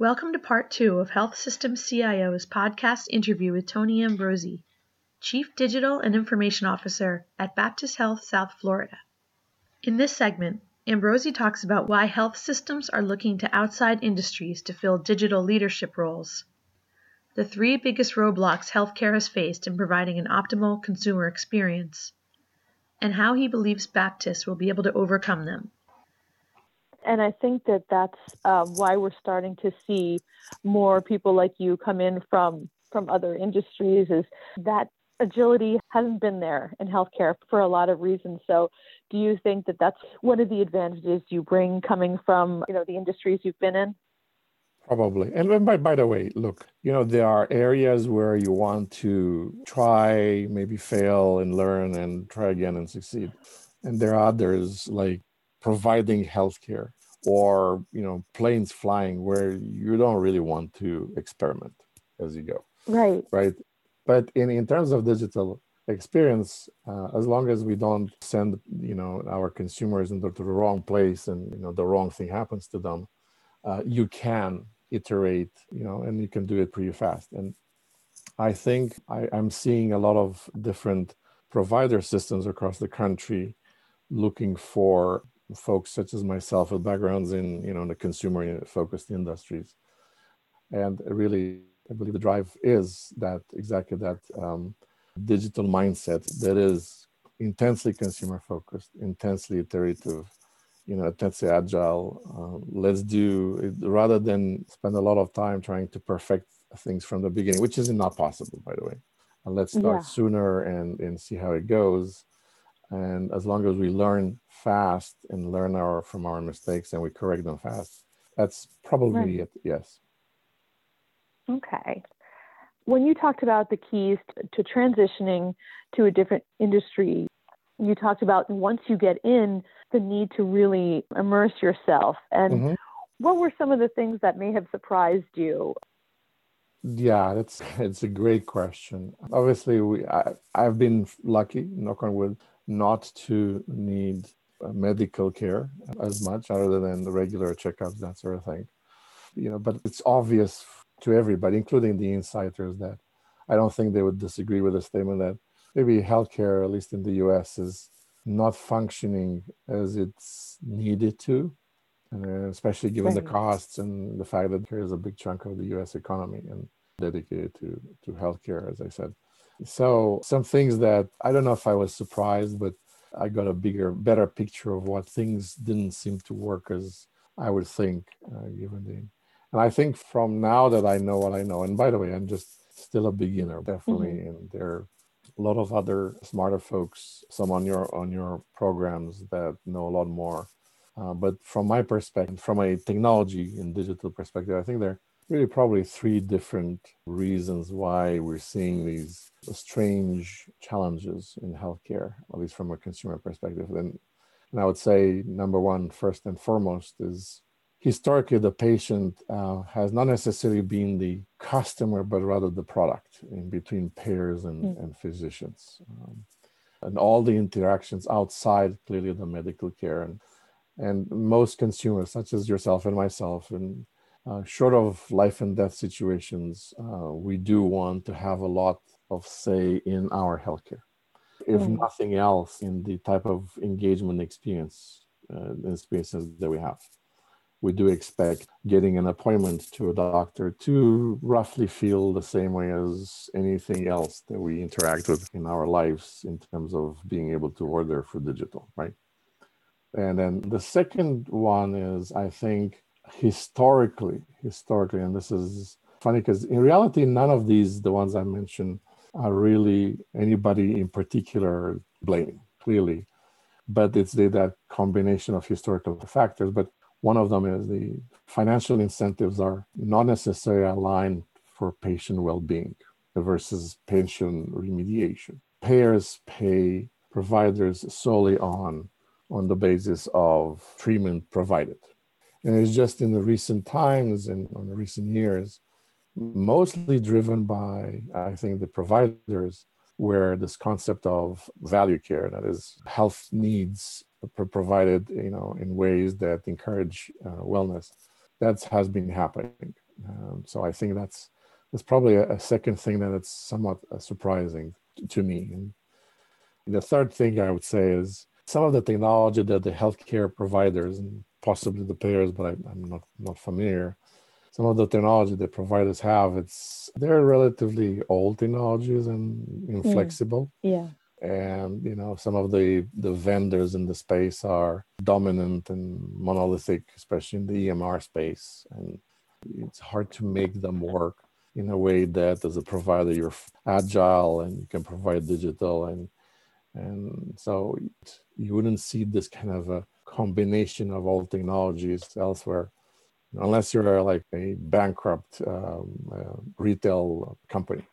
Welcome to part two of Health Systems CIO's podcast interview with Tony Ambrozie, Chief Digital and Information Officer at Baptist Health South Florida. In this segment, Ambrozie talks about why health systems are looking to outside industries to fill digital leadership roles, the three biggest roadblocks healthcare has faced in providing an optimal consumer experience, and how he believes Baptist will be able to overcome them. And I think that that's uh, why we're starting to see more people like you come in from from other industries. Is that agility hasn't been there in healthcare for a lot of reasons. So, do you think that that's one of the advantages you bring coming from you know the industries you've been in? Probably. And by, by the way, look, you know, there are areas where you want to try, maybe fail and learn and try again and succeed. And there are others like providing healthcare or, you know, planes flying where you don't really want to experiment as you go. Right. Right. But in, in terms of digital experience, uh, as long as we don't send, you know, our consumers into the wrong place and, you know, the wrong thing happens to them, uh, you can iterate, you know, and you can do it pretty fast. And I think I, I'm seeing a lot of different provider systems across the country looking for folks such as myself with backgrounds in, you know, in the consumer focused industries. And really, I believe the drive is that exactly that um, digital mindset that is intensely consumer focused, intensely iterative, you know, intensely agile. Uh, let's do it rather than spend a lot of time trying to perfect things from the beginning, which is not possible, by the way. And let's start yeah. sooner and, and see how it goes. And as long as we learn fast and learn our from our mistakes and we correct them fast, that's probably right. it. Yes. Okay. When you talked about the keys to transitioning to a different industry, you talked about once you get in, the need to really immerse yourself. And mm-hmm. what were some of the things that may have surprised you? Yeah, that's it's a great question. Obviously, we I, I've been lucky, knock on wood, not to need medical care as much, other than the regular checkups, that sort of thing. You know, but it's obvious to everybody, including the insiders, that I don't think they would disagree with the statement that maybe healthcare, at least in the US, is not functioning as it's needed to, uh, especially given right. the costs and the fact that there is a big chunk of the US economy and dedicated to, to healthcare, as I said. So, some things that I don't know if I was surprised, but I got a bigger, better picture of what things didn't seem to work as I would think, uh, given the. And I think from now that I know what I know, and by the way, I'm just still a beginner, definitely, mm-hmm. and there are a lot of other smarter folks, some on your on your programs that know a lot more. Uh, but from my perspective, from a technology and digital perspective, I think there really probably three different reasons why we're seeing these strange challenges in healthcare, at least from a consumer perspective. And, and I would say number one, first and foremost, is historically the patient uh, has not necessarily been the customer but rather the product in between payers and, mm. and physicians um, and all the interactions outside clearly the medical care and and most consumers such as yourself and myself and uh, short of life and death situations uh, we do want to have a lot of say in our healthcare if mm. nothing else in the type of engagement experience uh, experiences that we have we do expect getting an appointment to a doctor to roughly feel the same way as anything else that we interact with in our lives in terms of being able to order for digital, right? And then the second one is, I think, historically, historically, and this is funny because in reality, none of these, the ones I mentioned, are really anybody in particular blaming, clearly. But it's the, that combination of historical factors. But one of them is the financial incentives are not necessarily aligned for patient well-being versus pension remediation. Payers pay providers solely on on the basis of treatment provided. And it's just in the recent times and in the recent years, mostly driven by, I think, the providers, where this concept of value care, that is, health needs provided you know in ways that encourage uh, wellness that has been happening Um, so I think that's that's probably a, a second thing that it's somewhat uh, surprising to me. And the third thing I would say is some of the technology that the healthcare providers and possibly the payers, but I, am not not familiar. Some of the technology that providers have, it's they're relatively old technologies and inflexible. Hmm. Yeah. And you know, some of the the vendors in the space are dominant and monolithic, especially in the EMR space, and it's hard to make them work in a way that as a provider you're agile and you can provide digital and and so you wouldn't see this kind of a combination of all technologies elsewhere unless you're like a bankrupt um, uh, retail company.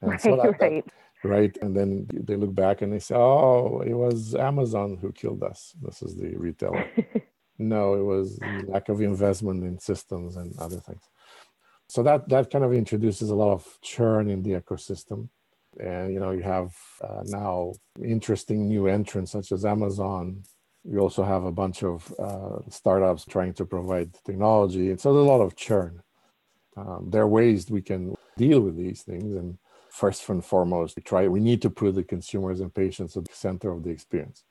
And right, so that, right. That, right and then they look back and they say oh it was amazon who killed us. This is the retailer no it was lack of investment in systems and other things. So that that kind of introduces a lot of churn in the ecosystem and you know you have uh, now interesting new entrants such as amazon. We also have a bunch of uh, startups trying to provide technology and so there's a lot of churn. Um, there are ways we can deal with these things and first and foremost we try we need to put the consumers and patients at the center of the experience.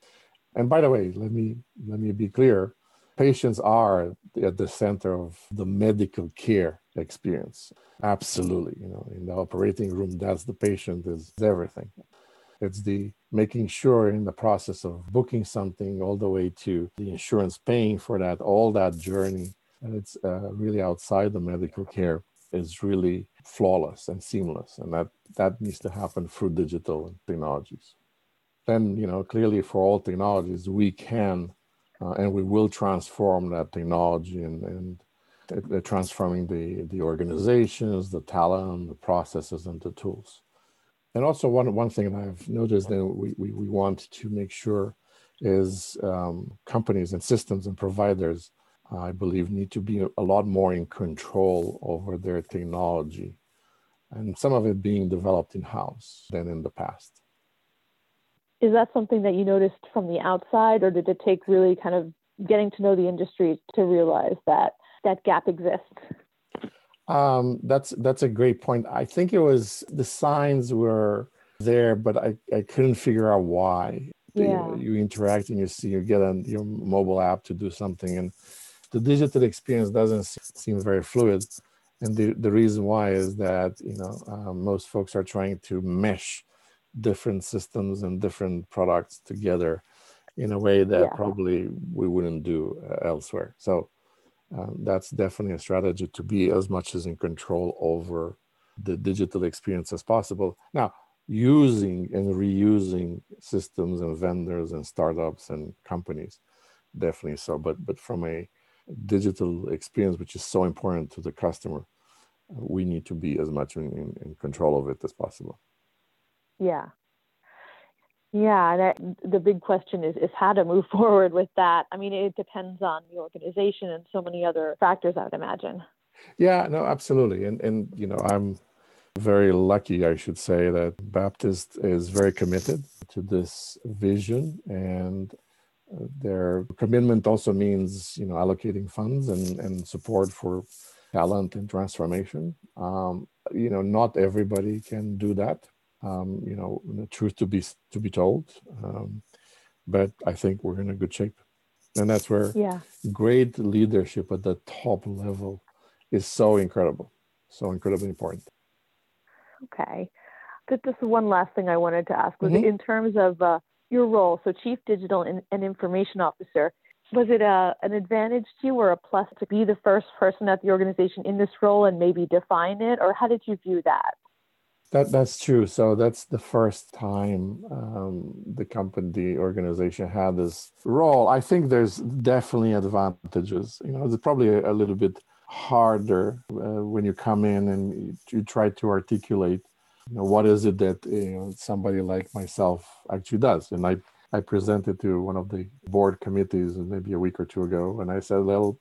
And by the way let me let me be clear patients are at the center of the medical care experience. Absolutely. You know, in the operating room, that's the patient is everything. It's the making sure in the process of booking something all the way to the insurance paying for that, all that journey, and it's uh, really outside the medical care is really flawless and seamless. And that, that needs to happen through digital technologies. Then, you know, clearly for all technologies, we can uh, and we will transform that technology and, and transforming the, the organizations, the talent, the processes, and the tools. And also one, one thing that I've noticed that we, we, we want to make sure is um, companies and systems and providers, I believe, need to be a lot more in control over their technology and some of it being developed in-house than in the past. Is that something that you noticed from the outside or did it take really kind of getting to know the industry to realize that that gap exists? Um, that's that's a great point. I think it was the signs were there, but I, I couldn't figure out why. Yeah. You, you interact and you see you get on your mobile app to do something, and the digital experience doesn't seem very fluid. And the, the reason why is that you know um, most folks are trying to mesh different systems and different products together in a way that yeah. probably we wouldn't do uh, elsewhere. So um, that's definitely a strategy to be as much as in control over the digital experience as possible. Now, using and reusing systems and vendors and startups and companies, definitely so. But but from a digital experience, which is so important to the customer, we need to be as much in, in, in control of it as possible. Yeah, yeah, that, the big question is is how to move forward with that. I mean, it depends on the organization and so many other factors. I would imagine. Yeah, no, absolutely, and and you know, I'm very lucky, I should say, that Baptist is very committed to this vision, and uh, their commitment also means you know allocating funds and and support for talent and transformation. Um, you know, not everybody can do that um, you know, the truth to be to be told. Um, but I think we're in a good shape, and that's where yeah. great leadership at the top level is so incredible, so incredibly important. Okay, just, one last thing I wanted to ask was mm-hmm. in terms of uh, your role, so Chief Digital and, and Information Officer. Was it a, uh, an advantage to you or a plus to be the first person at the organization in this role and maybe define it, or how did you view that? That that's true. So that's the first time um, the company, the organization had this role. I think there's definitely advantages. You know, it's probably a, a little bit harder uh, when you come in and you, try to articulate, you know, what is it that you know somebody like myself actually does. And I I presented to one of the board committees maybe a week or two ago, and I said, well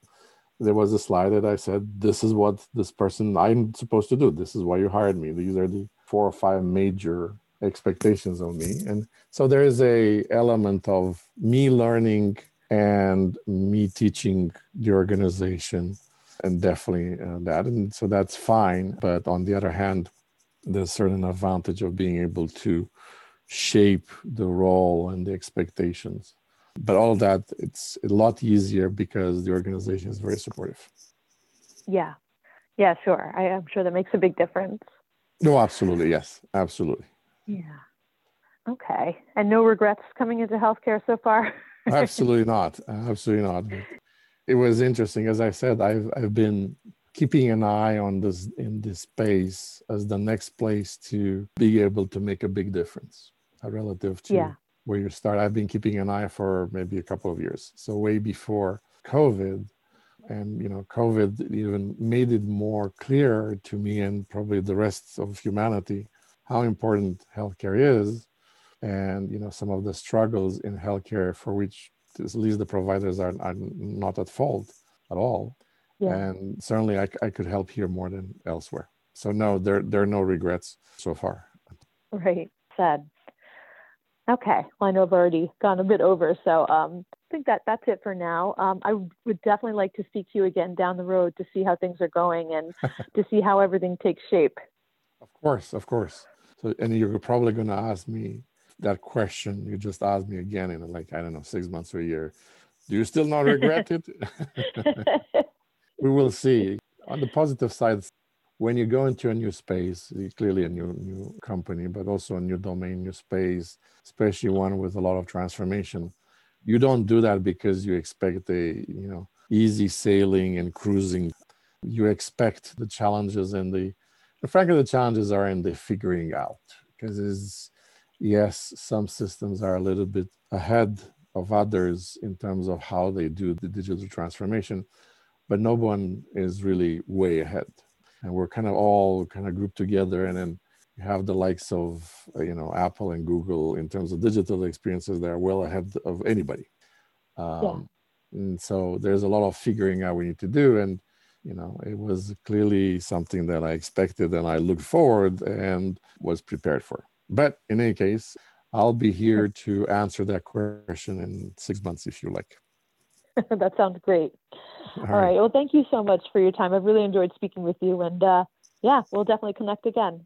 there was a slide that I said, this is what this person I'm supposed to do. This is why you hired me. These are the four or five major expectations of me. And so there is a element of me learning and me teaching the organization and definitely uh, that. And so that's fine. But on the other hand, there's certain advantage of being able to shape the role and the expectations. But all that, it's a lot easier because the organization is very supportive. Yeah. Yeah, sure. I, am sure that makes a big difference. No, absolutely. Yes, absolutely. Yeah. Okay. And no regrets coming into healthcare so far? absolutely not. Absolutely not. It was interesting. As I said, I've, I've been keeping an eye on this in this space as the next place to be able to make a big difference uh, relative to yeah. where you start. I've been keeping an eye for maybe a couple of years. So way before COVID, and you know, COVID even made it more clear to me and probably the rest of humanity how important healthcare is, and you know, some of the struggles in healthcare for which at least the providers are, are not at fault at all. Yeah. and certainly I, I could help here more than elsewhere. So no there there are no regrets so far. Right. Sad. Okay. Well i know i've already gone a bit over so um, think that that's it for now. Um, i would definitely like to speak to you again down the road to see how things are going and to see how everything takes shape. Of course of course. So and you're probably going to ask me that question you just asked me again in like i don't know six months or a year. Do you still not regret it? We will see. On the positive side, when you go into a new space, clearly a new new company, but also a new domain, new space, especially one with a lot of transformation, you don't do that because you expect a you know easy sailing and cruising. You expect the challenges and the, and frankly, the challenges are in the figuring out because yes, some systems are a little bit ahead of others in terms of how they do the digital transformation but no one is really way ahead. And we're kind of all kind of grouped together. And then you have the likes of, uh, you know, Apple and Google in terms of digital experiences that are well ahead of anybody. Um, yeah. And so there's a lot of figuring out we need to do. And, you know, it was clearly something that I expected and I looked forward and was prepared for. But in any case, I'll be here to answer that question in six months if you like. that sounds great. All, All right. right. Well, thank you so much for your time. I've really enjoyed speaking with you. And uh, yeah, we'll definitely connect again.